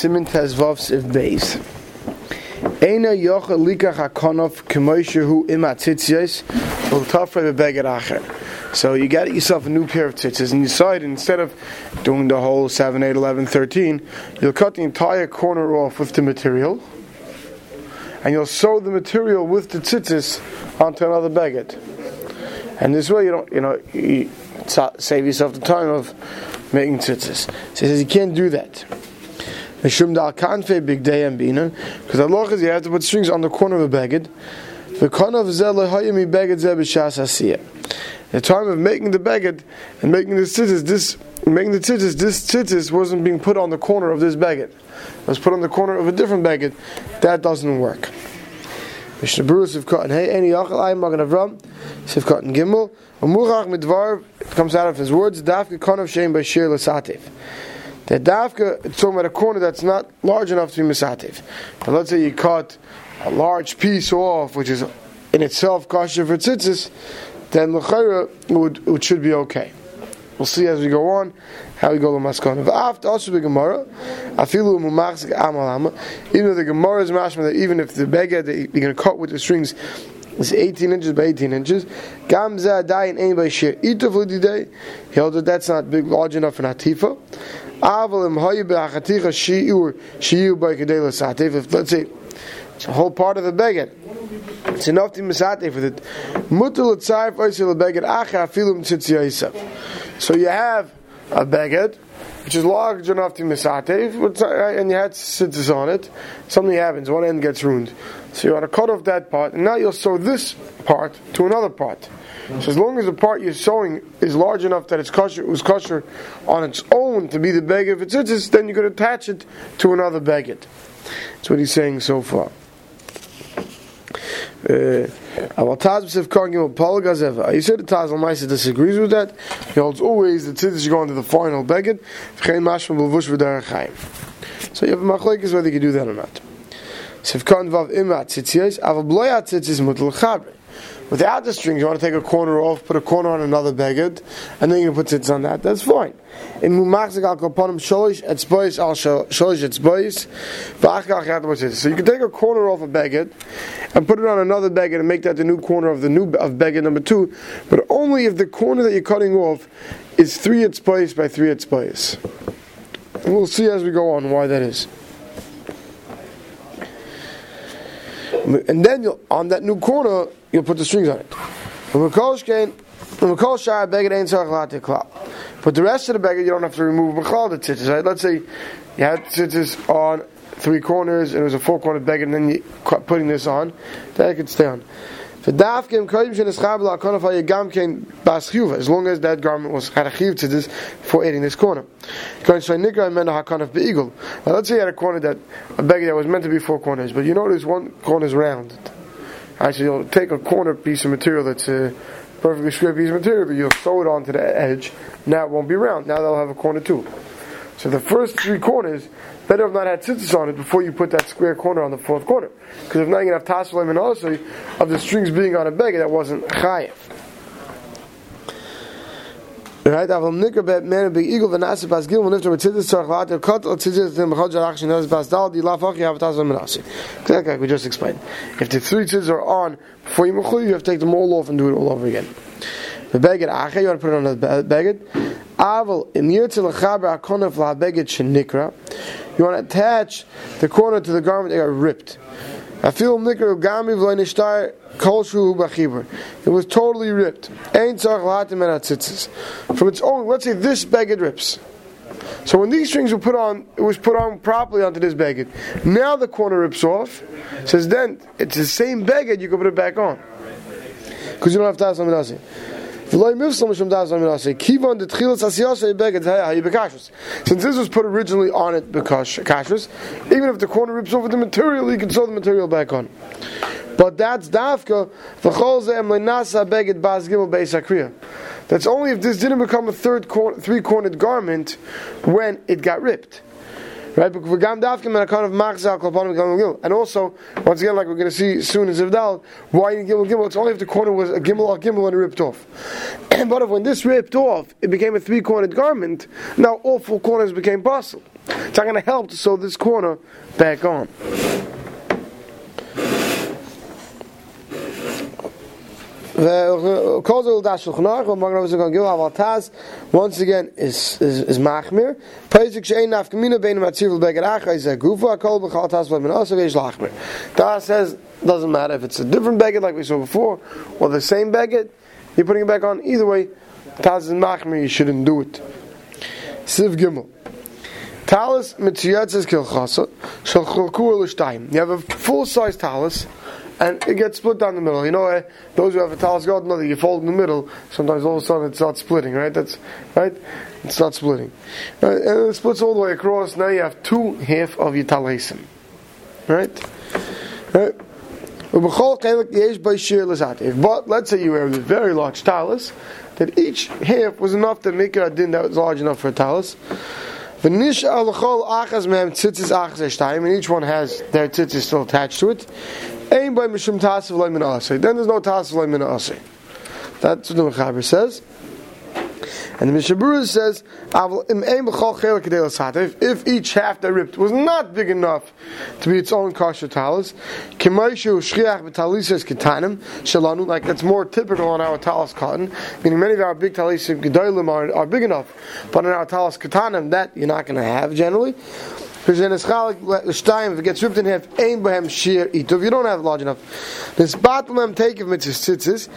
Simin Tezvav Siv Beis. Eina hakonov. So you got yourself a new pair of tzitzis, and you decide instead of doing the whole 7, 8, 11, 13, you'll cut the entire corner off with the material, and you'll sew the material with the tzitzis onto another beged. And this way you don't, you know, you save yourself the time of making tzitzis. So he says you can't do that. Mishum dal kanfe big day and bina, because Allah is you have to put strings on the corner of a beged. The of asiyah. The time of making the beged and making the tzitzis, this making the tzitzis, this tzitzis wasn't being put on the corner of this beged. It was put on the corner of a different beged. That doesn't work. Mishnah Berurah Sivkot Hey Any Yachal Ayim Magen Avram Sivkot and Gimel Umurach Midvar comes out of his words Dafka Konav Shem Bashir Lasativ that dafka it's talking about a corner that's not large enough to be misativ. But let's say you cut a large piece off, which is in itself kosher for tzitzis, then l'chayra would it should be okay. We'll see as we go on how we go to maskana. After also the Gemara, afilu mumachzik amalama. Even though the Gemara is mashma that even if the beged that you're going to cut with the strings is 18 inches by 18 inches, gamza dayin by shir ituf day. He held that that's not big large enough for natifa. Let's say it's a whole part of the beged, it's enough to misate for it. Mutal tzarif oisil acha afilum tzitziyasav. So you have a beged which is large enough to misatev, uh, and you had tzitzis on it. Something happens, one end gets ruined. So you want to cut off that part, and now you'll sew this part to another part. So as long as the part you're sewing is large enough that it's kosher, it was kosher on its own to be the beged for tzitzis, then you could attach it to another beged. That's what he's saying so far. Uh, you said the Taz Maisa disagrees with that. He holds always the tzitzis go into the final beged. So you have a machlekes whether you can do that or not. Without the strings, you want to take a corner off, put a corner on another beged, and then you can put it on that. That's fine. In mumachzik al koponim sholish al sholish v'achkach So you can take a corner off a beged and put it on another beged and make that the new corner of the new of beged number two, but only if the corner that you're cutting off is three etzbois by three etzbois. And we'll see as we go on why that is. And then on that new corner, you'll put the strings on it. But the rest of the beged, you don't have to remove Mechal the tzitzis, right? Let's say you had tzitzis on three corners and it was a four cornered beged and then you putting this on, that could stay on. As long as that garment was had a chiv to this for aiding this corner. Now let's say you had a corner that a beged that was meant to be four corners, but you notice one corner is round. Actually, you'll take a corner piece of material that's a perfectly square piece of material, but you'll sew it onto the edge. Now it won't be round. Now they'll have a corner too. So the first three corners, better have not had tzitzis on it before you put that square corner on the fourth corner. Because if not, you're going to have tassalim and also of the strings being on a beg that wasn't chayiv. Right, aval nikra bet man big eagle gil or tzitzis tim b'chol jarach pas dal di. Exactly like we just explained. If the three tzitzis are on before you mechul, you have to take them all off and do it all over again. The beged ache, you want to put it on the beged. Aval im yirtzel lechaber akonef la beged shenikra. You want to attach the corner to the garment that got ripped. It was totally ripped. From its own, let's say this beged rips. So when these strings were put on, it was put on properly onto this beged. Now the corner rips off. Says then it's the same beged, you can put it back on because you don't have to have ask somebody Since this was put originally on it because even if the corner rips over the material, you can sew the material back on. But that's dafka That's only if this didn't become a third cor- three-cornered garment when it got ripped. Right? And also, once again, like we're going to see soon in Zivdal, why in Gimel Gimel? It's only if the corner was a Gimel or Gimel and ripped off. And but if when this ripped off, it became a three cornered garment, now all four corners became possible. It's not going to help to sew this corner back on. Once again, is is, is machmir. Acha is a gufa. Kol lachmir. Taz says doesn't matter if it's a different beged like we saw before or the same beged. You're putting it back on either way. Taz is machmir. You shouldn't do it. Siv gimel. Talis mitziyatzes kilchasa shal chalku l'shtayim. You have a full size talis and it gets split down the middle. You know, uh, those who have a talis god know that you fold in the middle. Sometimes all of a sudden it's not splitting, right? That's right. It's not splitting, right? and it splits all the way across. Now you have two half of your talisim, right? Right. But let's say you have a very large talis, that each half was enough to make a din that was large enough for a talis. And each one has their tzitzis still attached to it. Then there's no tasav loy min That's what the Mechaber says. And the Mishabura says, if each half that ripped was not big enough to be its own kosher talis, like that's more typical on our talis katan, meaning many of our big talis are, are big enough, but in our talis katanim, that you're not going to have generally. If it gets ripped in half, aim behem shear eat. If you don't have large enough, this bottle take of mitzvah tzitzis,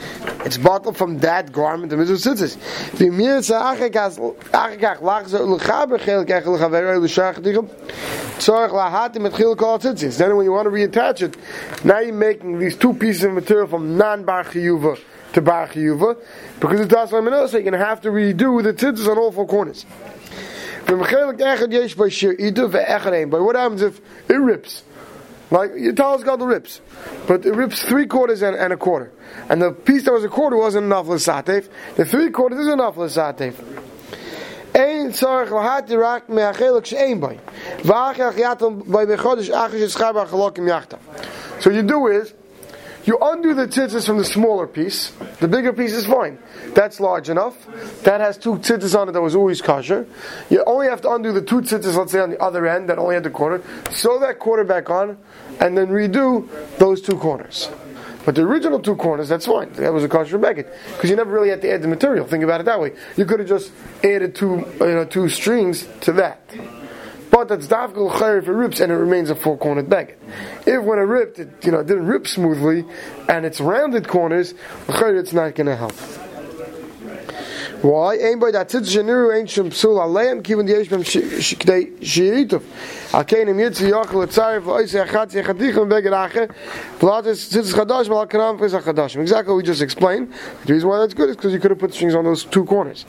it's bottle from that garment of mitzvah tzitzis. The mir tzachekach achekach lachzer l'chaber chel kach l'chaver l'shach tichem tzorach lahati mit chil kol tzitzis. Then when you want to reattach it, now you're making these two pieces of material from non-bar chiyuva to bar chiyuva, because it's das so you're going to have to redo the tzitzis on all four corners. But what happens if it rips? Like your talis got the rips, but it rips three quarters and, and, a quarter, and the piece that was a quarter wasn't enough l'satef. The three quarters is enough l'satef. Ein tzarich. So you do is, you undo the tzitzis from the smaller piece. The bigger piece is fine. That's large enough. That has two tzitzis on it that was always kosher. You only have to undo the two tzitzis, let's say on the other end, that only had the quarter. Sew that quarter back on, and then redo those two corners. But the original two corners, that's fine. That was a kosher baggage because you never really had to add the material. Think about it that way. You could have just added two, you know, two strings to that. But that's dafkul chayr if it rips and it remains a four cornered beged. If when it ripped, it you know didn't rip smoothly and it's rounded corners, it's not going to help. Why? Ain by that tzitz sheniru psul aleim kivin yesh bem shkdei shiritov. Al kein im yitz yachal tzar v'ois yachat yachadich beged ache. V'lat is tzitz chadash v'al kanam f'is chadash. Exactly what we just explained. The reason why that's good is because you could have put strings on those two corners.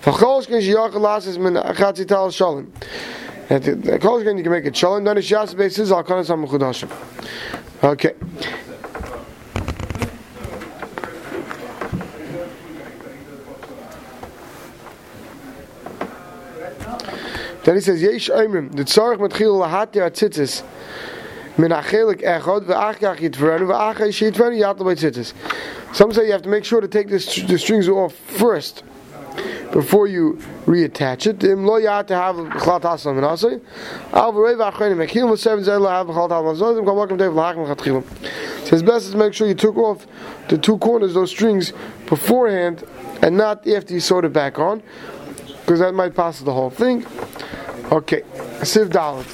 V'chol shkin shiyachal lasis min achat zital shalom. Kol you make it shalom. Then it's Yas basis al kanas ha Okay. Then he says, Yesh Oimrim, the tzarech matchil lahati atzitzis, min achelik echod, ve'achkach yitverenu, ve'achach yitverenu, by tzitzis. Some say you have to make sure to take the, the strings off first before you reattach it. Im lo yat to have chlat hasam and. Al v'seven zeh lo have. Zozim kam welcome to chatchilim. Says best to make sure you took off the two corners, those strings, beforehand, and not after you sewed it back on, because that might pass the whole thing. Okay, Siv Dalit.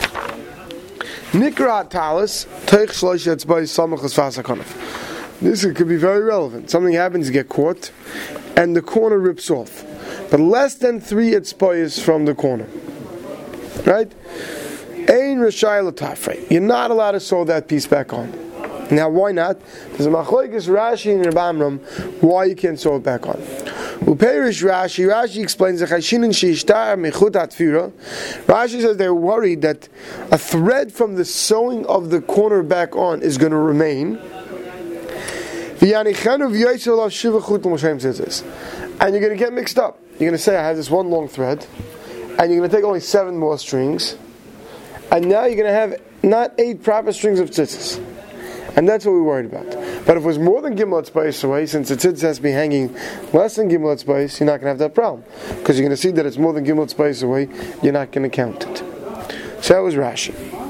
Nikra talis teich shlosh etzbay samachas fasakonov. This could be very relevant. Something happens, you get caught, and the corner rips off but less than three etzpoyas from the corner. Right? Ein rishai You're not allowed to sew that piece back on. Now, why not? There's a machlokes Rashi and Rav Amram why you can't sew it back on. Uperish Rashi, Rashi explains that Rashi says they're worried that a thread from the sewing of the corner back on is going to remain and you're going to get mixed up. You're going to say, I have this one long thread, and you're going to take only seven more strings, and now you're going to have not eight proper strings of tzitzis. And that's what we're worried about. But if it was more than Gimlet space away, since the tzitzis has to be hanging less than Gimlet space, you're not going to have that problem. Because you're going to see that it's more than Gimlet space away, you're not going to count it. So that was Rashi.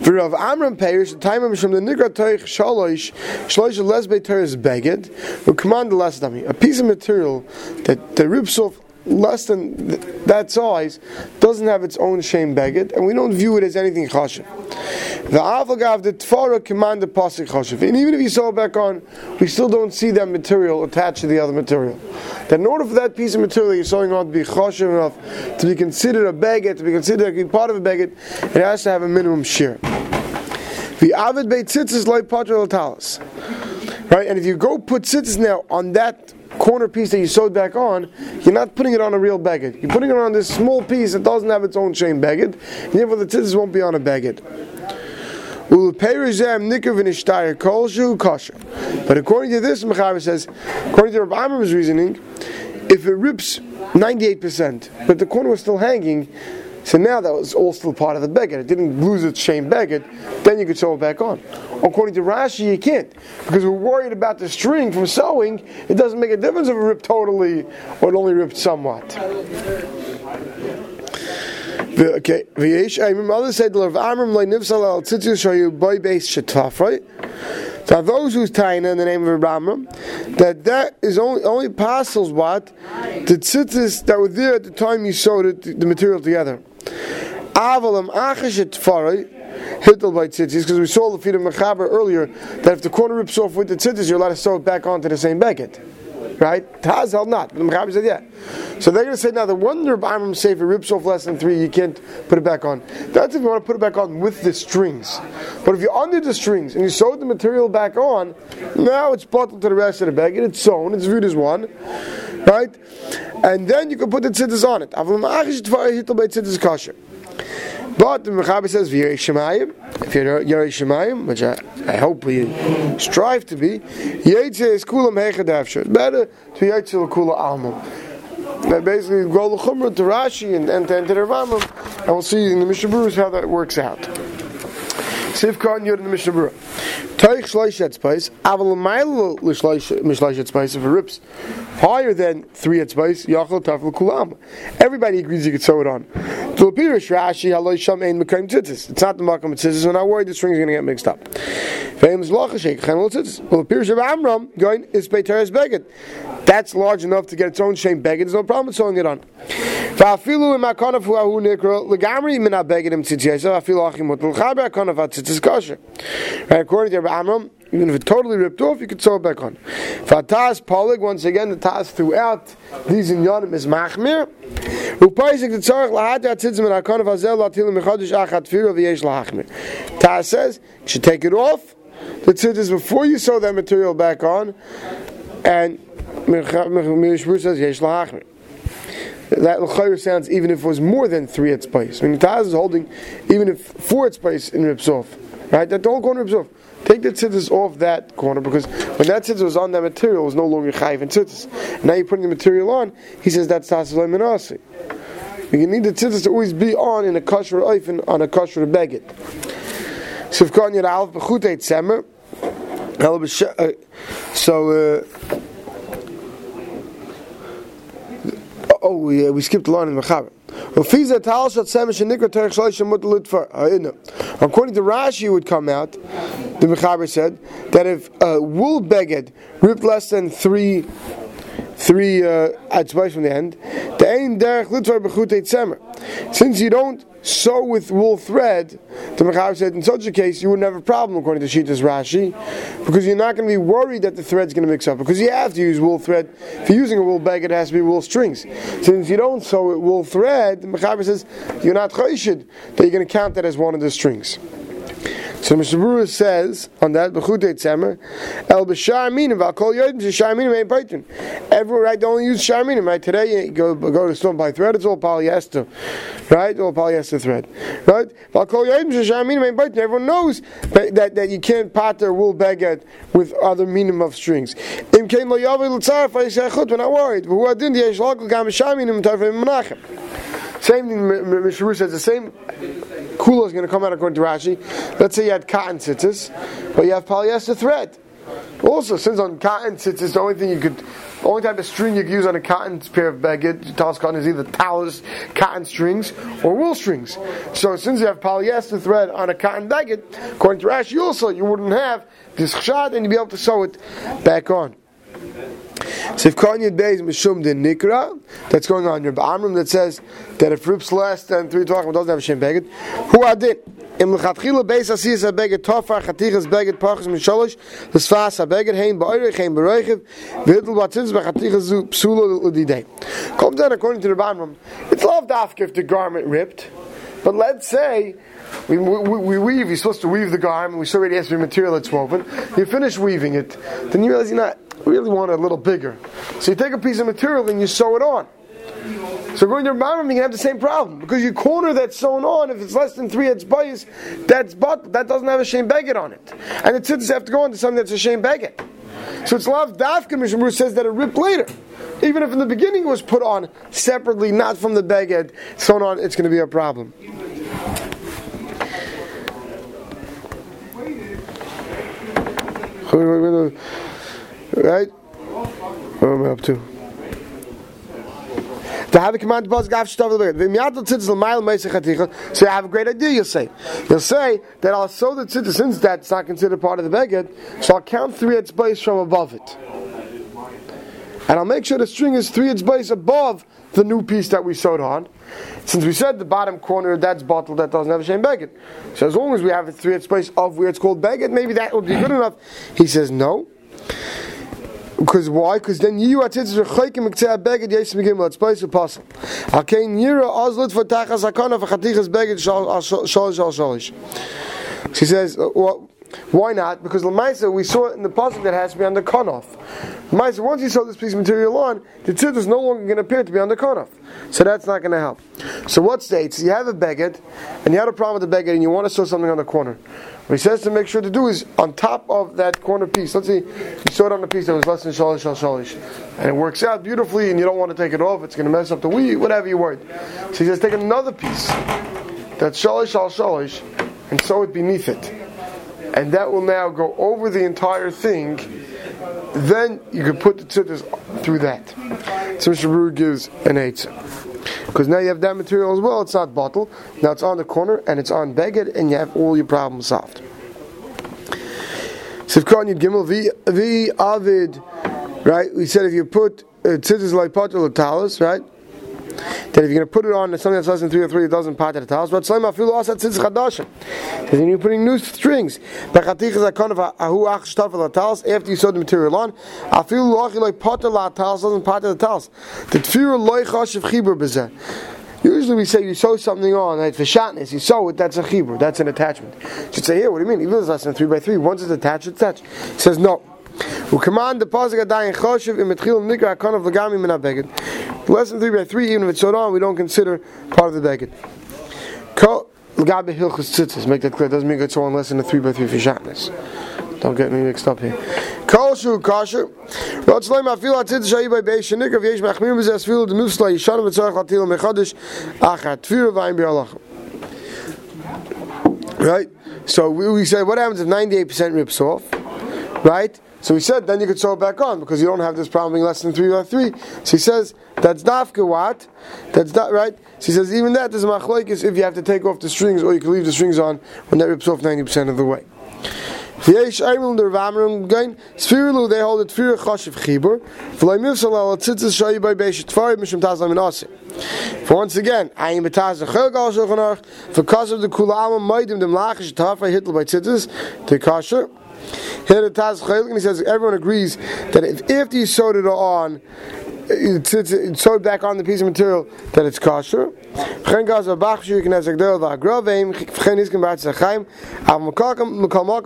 For Rav Amram Peiris, the time from the Nigra Toich Shalosh, Shalosh Lesbe Teres Beged, who command the last dummy, a piece of material that the rips off less than th- that size doesn't have its own shame beged, and we don't view it as anything chashiv. The avagav the tfara command the pasik chashiv, and even if you sew it back on, we still don't see that material attached to the other material. That in order for that piece of material you're sewing on to be chashiv enough to be considered a beged, to be considered a part of a beged, it has to have a minimum shear. The avid beit tzitzis like talis. Right, and if you go put tzitzis now on that corner piece that you sewed back on, you're not putting it on a real beged. You're putting it on this small piece that doesn't have its own chain beged, and therefore the tzitzis won't be on a beged. But according to this, Mechaber says, according to Rabbi Amram's reasoning, if it rips 98%, but the corner was still hanging, so now that was all still part of the beged. It didn't lose its chain beged. Then you could sew it back on. According to Rashi, you can't because we're worried about the string from sewing. It doesn't make a difference if it ripped totally or it only ripped somewhat. Okay, v'yesh. Remember others said, "Rav Amram lo nifsal al tzitzis shayu boy beis shetaf." Right. So those who's tying in the name of Amram, that that is only only parcels what the tzitzis that were there at the time you sewed it, the material together. Avalam achashet farei hittel by tzitzis because we saw the feet of Mechaber earlier that if the corner rips off with the tzitzis, you're allowed to sew it back onto the same bucket. Right? Taz held not. But the Mechaber said yeah. So they're going to say now the one Reb Amram say if it rips off less than three, you can't put it back on. That's if you want to put it back on with the strings. But if you're under the strings and you sew the material back on, now it's bottled to the rest of the bag it's sewn, it's viewed as one. Right? And then you can put the tzitzis on it. But the Mechaber says, V'yirei Shemayim, if you're Yirei Shemayim, which I, I hope we strive to be, Yetzeh is Kulam Hechadavsher. It's better to Yetzeh Kula Almam. That basically go L'chumra to Rashi and, and to enter the Rambam, and we'll see in the Mishnah Berurah how that works out. Sivkar Yod in the Mishnah Berurah. Toich Shloish Etzpais, Aval Ma'il Mishloish Etzpais, if it rips higher than three Etzpais, Yachal Tafel Kulam. Everybody agrees you could sew it on. To Pirish Rashi, Haloi Sham Ein Mekayim Tzitzis. It's not the Makam Tzitzis, we're not worried the string's going to get mixed up. Famous Lachashek, Chanel Tzitzis. Well, the Pirish of Amram, going, is Peteres Beged. That's large enough to get its own shame Beged, there's no problem sewing it on. ואפילו אם הכנף הוא ההוא נקרא לגמרי מן הבגד עם ציצי יסף, a הכי מותלחה בהכנף הציציס כושר. According to Amram, even if it totally ripped off, you could sew it back on. Fatas Polig, once again, the Taz throughout these in Yonim is machmir. Upaisik the tzarech lahat atzitzim and hakon of azel mechadish achat lahachmir. Taz says, you should take it off, the tzitzis before you sew that material back on, and Mishmur says, yesh lahachmir. That l'chayr sounds even if it was more than three at spice. I mean, Taz is holding even if four at in rips off, right? That the whole corner rips off. Take the tzitzis off that corner because when that tzitzis was on that material, it was no longer chayiv and tzitzis. Now you're putting the material on. He says that's Taz leminasi. You need the tzitzis to always be on in a kosher oifen on a kosher beged. Tzemer. So. Uh, Oh, we, uh, we skipped the line in the Mechaber. According to Rashi, would come out, the Mechaber said, that if a wool beged ripped less than three three uh, from the end, Since you don't sew with wool thread, the Mechaber said in such a case you wouldn't have a problem according to Shita's Rashi, because you're not going to be worried that the thread's going to mix up, because you have to use wool thread. If you're using a wool bag, it has to be wool strings. Since you don't sew with wool thread, the Mechaber says you're not chayshid that you're going to count that as one of the strings. So Mishnah Berurah says on that b'chutei tzemer el b'shar minim v'akol yodim shar minim ain't baitin. Everyone right don't use shar minim right today you go go to stone by thread it's all polyester right all polyester thread right v'akol yodim shar minim ain't baitin. Everyone knows that, that you can't pat their wool beged with other minim of strings. Im kein lo yavi l'tzaref v'yishachut we're not worried. V'hu adin diyesh l'akol gam shar minim tarfim menachem. Same thing, Mishru says the same kula is going to come out according to Rashi. Let's say you had cotton tzitzis, but you have polyester thread. Also, since on cotton, it's the only thing you could, only type of string you can use on a cotton pair of beged, talis cotton is either talis cotton strings or wool strings. So since you have polyester thread on a cotton beged, according to Rashi also, you wouldn't have this chshad and you'd be able to sew it back on. Sifkan Yud Beis Mishum de Nikra. That's going on. Rabbi Amram that says that if rips less than three talking doesn't have a shem beged. Who are did? Im lechatchila beis a beged tofar chatichas beged pachas misholish l'sfas a beged hein ba'oirech hein ba'roichiv v'hidl batzins b'chatichas zu psula l'didei. Comes down according to Rabbi Amram. It's love dafka if the garment ripped. But let's say we, we, we, weave, you're supposed to weave the garment, we already asked for material that's woven, you finish weaving it, then you realize you're not really want it a little bigger. So you take a piece of material and you sew it on. So going to Rambam, you have the same problem because your corner that's sewn on, if it's less than three heads bias, that's but that doesn't have a shame beged on it, and the tzitzis have to go into something that's a shame beged. So it's lav dafka Mishnah says that it ripped later, even if in the beginning it was put on separately, not from the beged sewn on, it's going to be a problem. Right? What am I up to? To have a command to buzz gav shtav the So you have a great idea. You'll say, you'll say that I'll sew the tzitzis since that's not considered part of the beged. So I'll count three base from above it, and I'll make sure the string is three base above the new piece that we sewed on. Since we said the bottom corner that's bottled that doesn't have a shame beged. So as long as we have a three base of where it's called beged, maybe that would be good enough. He says no. Because why? Because then you are tzitzis rechaykim mektzeh beged yesim begim let's place a puzzle. Hakein yira ozlut for tachas hakana for chatichas beged shalish al shalish. She says, uh, well, why not? Because Lamaisa, we saw it in the puzzle that has to be on the konof. Lamaisa, once you sew this piece of material on, the tzit is no longer going to appear to be on the konof. So that's not going to help. So what states? You have a beged, and you had a problem with the beged, and you want to sew something on the corner. What he says to make sure to do is on top of that corner piece. Let's see, you sew it on a piece that was less than shalish shal shalish, and it works out beautifully, and you don't want to take it off. It's going to mess up the weave, whatever you worried. So he says, take another piece that's shalish shal shalish, and sew it beneath it, and that will now go over the entire thing. Then you can put the tzitzis through that. So Mishnah Berurah gives an eight. Because now you have that material as well, it's not bottle. Now it's on the corner and it's on beged and you have all your problems solved. Sivkon Yud Gimel V Avid, right? We said if you put uh, tzitzis like potter talis, right? That if you're going to put it on something that's less than three or three, it doesn't part at the house. But Slema feel also tzitz chadashim. Because then you're putting new strings. Of after you sew the material on. I feel like potter la talis doesn't part at the talis. The tefirah loy chashiv chibur bezeh. Usually we say you sew something on, like for shatness, you sew it, that's a chibur, that's an attachment. Should say, here, what do you mean? Even if it's less than 3 by 3, once it's attached, it's attached. He says, no. We command the Less than three by three, even if it's sewed on, we don't consider part of the beged. Make that clear. It doesn't mean it's sewn less than a three by three for shatnez. Don't get me mixed up here. Kol shu kasher. Rotz loim afil atzit shayi b'zeh asfil d'mufsla yishanu v'tzorach latil achat tfir v'ayim bi'alach. Right? So we, we say, what happens if 98% rips off? Right? So he said, then you could sew it back on because you don't have this problem being less than three by three. So he says, that's dafka what? That's not right. So he says, even that is machlokes if you have to take off the strings or you can leave the strings on when that rips off 90% of the way. V'yesh Eimel der Vamram gain Sfirlu they hold it Tfir Chashiv Chibur V'lay Mivsal al Tzitzis Shayi by Beish Tfar Mishum Tazam in Ase For once again Ayim Betaz Chel Gal Shulchan Aruch because of the Kula Alma Maidim Dem Lachish Tafai Hitler by Tzitzis to Kasher here the he says everyone agrees that if after you sewed it on, uh, it's, sewed back on the piece of material that it's kosher. Chen shu ezek chen av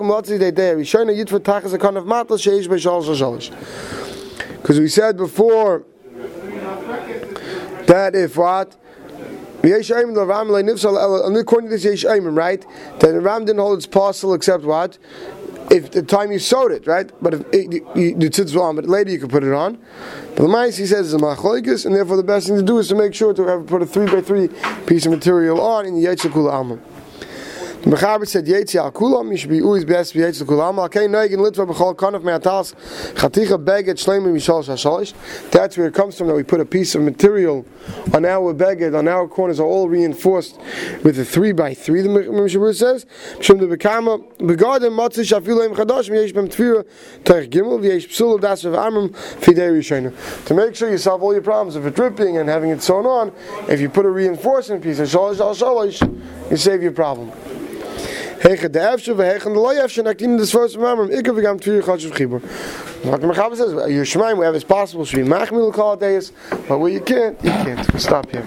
lotzi yit sheish because we said before that if what According to this Yesh right? That Ram didn't hold its parcel except what? If the time you sewed it, right? But if it, you, you, the tzitz on, but later you can put it on. But the mice he says is a machloikus, and therefore the best thing to do is to make sure to have put a three by three piece of material on in the yitzchakul alma. The Mechaber said, Yetzi al kulam, be always best be Yetzi al kulam. Al kei noig in Litva b'chol kanaf me'atas, chaticha beged shleimim mishal shashalish. That's where it comes from, that we put a piece of material on our beged, on our corners, are all reinforced with a three by three, the Mechaber says. Shem de bekama, begadim matzah shafilu im chadash, v'yesh bem tfira, teich gimel, v'yesh psulu das of amram, fidei rishayna. To make sure you solve all your problems of it dripping and having it sewn on, if you put a reinforcement piece, al shalish, you save your problem. Hege de efshe hege de loy efshe nakdim des first mamam ik have gam tvier gatsh of gibber. What gabbe says, shmaim wherever it's possible should be machmil days, but where you can't, you can't. Stop here.